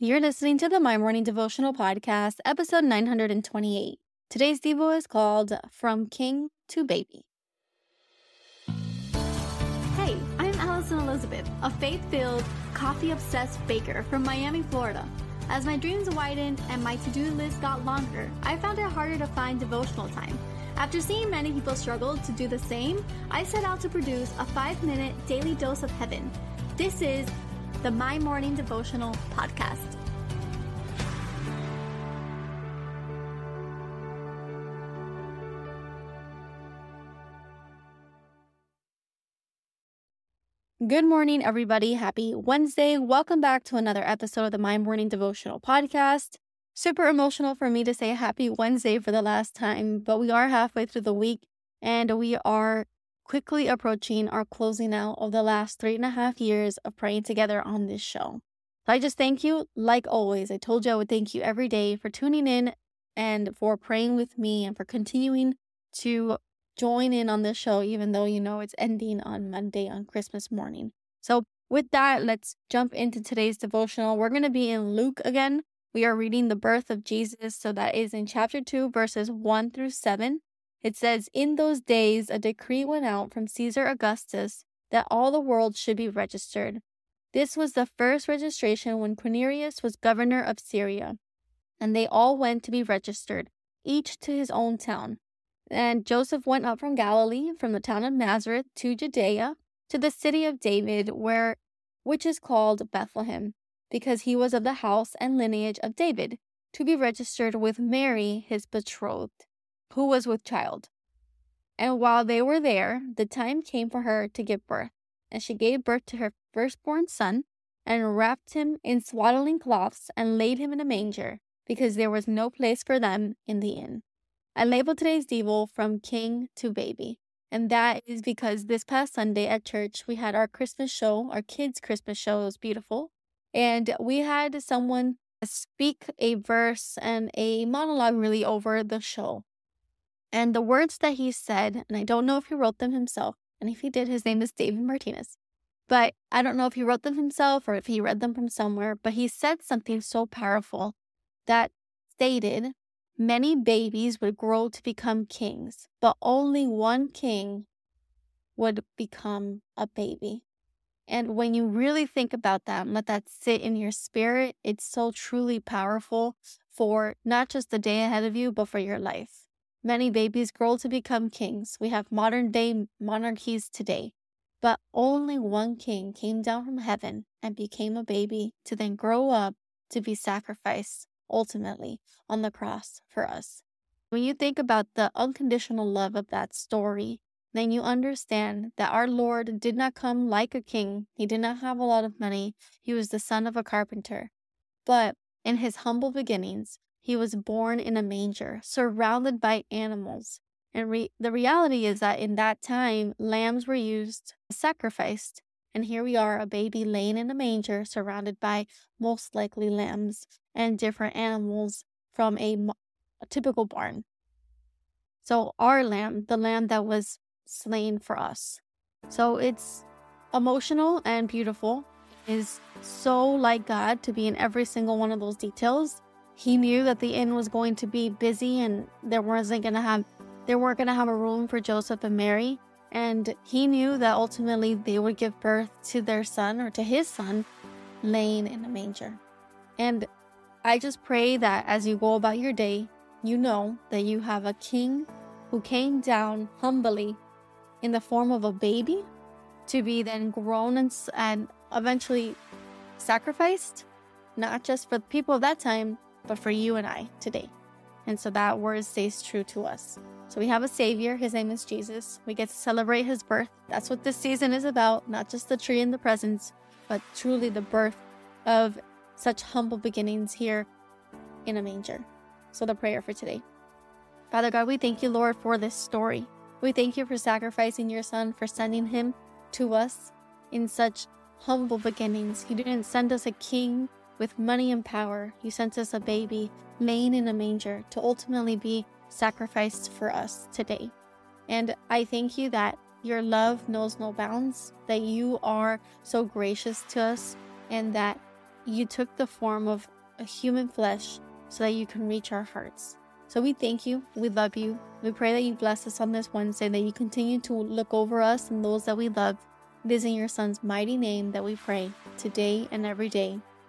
You're listening to the My Morning Devotional Podcast, episode 928. Today's Devo is called From King to Baby. Hey, I'm Alison Elizabeth, a faith filled, coffee obsessed baker from Miami, Florida. As my dreams widened and my to do list got longer, I found it harder to find devotional time. After seeing many people struggle to do the same, I set out to produce a five minute daily dose of heaven. This is the My Morning Devotional Podcast. Good morning, everybody. Happy Wednesday. Welcome back to another episode of the My Morning Devotional Podcast. Super emotional for me to say happy Wednesday for the last time, but we are halfway through the week and we are quickly approaching our closing out of the last three and a half years of praying together on this show. So I just thank you, like always. I told you I would thank you every day for tuning in and for praying with me and for continuing to join in on this show, even though you know it's ending on Monday on Christmas morning. So, with that, let's jump into today's devotional. We're going to be in Luke again. We are reading the birth of Jesus. So, that is in chapter 2, verses 1 through 7. It says, In those days, a decree went out from Caesar Augustus that all the world should be registered. This was the first registration when Quirinius was governor of Syria. And they all went to be registered, each to his own town. And Joseph went up from Galilee, from the town of Nazareth to Judea, to the city of David, where which is called Bethlehem, because he was of the house and lineage of David, to be registered with Mary, his betrothed who was with child. And while they were there, the time came for her to give birth. And she gave birth to her firstborn son, and wrapped him in swaddling cloths, and laid him in a manger, because there was no place for them in the inn. I labeled today's Devo from king to baby. And that is because this past Sunday at church, we had our Christmas show, our kids' Christmas show. It was beautiful. And we had someone speak a verse and a monologue really over the show. And the words that he said, and I don't know if he wrote them himself, and if he did, his name is David Martinez. But I don't know if he wrote them himself or if he read them from somewhere, but he said something so powerful that stated many babies would grow to become kings, but only one king would become a baby. And when you really think about that and let that sit in your spirit, it's so truly powerful for not just the day ahead of you, but for your life. Many babies grow to become kings. We have modern day monarchies today. But only one king came down from heaven and became a baby to then grow up to be sacrificed ultimately on the cross for us. When you think about the unconditional love of that story, then you understand that our Lord did not come like a king. He did not have a lot of money. He was the son of a carpenter. But in his humble beginnings, he was born in a manger, surrounded by animals. And re- the reality is that in that time, lambs were used, sacrificed. And here we are, a baby laying in a manger, surrounded by most likely lambs and different animals from a, a typical barn. So, our lamb, the lamb that was slain for us. So, it's emotional and beautiful, is so like God to be in every single one of those details he knew that the inn was going to be busy and there wasn't going to have they weren't going to have a room for Joseph and Mary and he knew that ultimately they would give birth to their son or to his son laying in a manger. And I just pray that as you go about your day, you know that you have a king who came down humbly in the form of a baby to be then grown and, and eventually sacrificed, not just for the people of that time, but for you and I today. And so that word stays true to us. So we have a Savior. His name is Jesus. We get to celebrate His birth. That's what this season is about, not just the tree and the presents, but truly the birth of such humble beginnings here in a manger. So the prayer for today. Father God, we thank you, Lord, for this story. We thank you for sacrificing your Son, for sending Him to us in such humble beginnings. He didn't send us a king with money and power, you sent us a baby laying in a manger to ultimately be sacrificed for us today. And I thank you that your love knows no bounds, that you are so gracious to us, and that you took the form of a human flesh so that you can reach our hearts. So we thank you. We love you. We pray that you bless us on this Wednesday, that you continue to look over us and those that we love. It is in your Son's mighty name that we pray today and every day.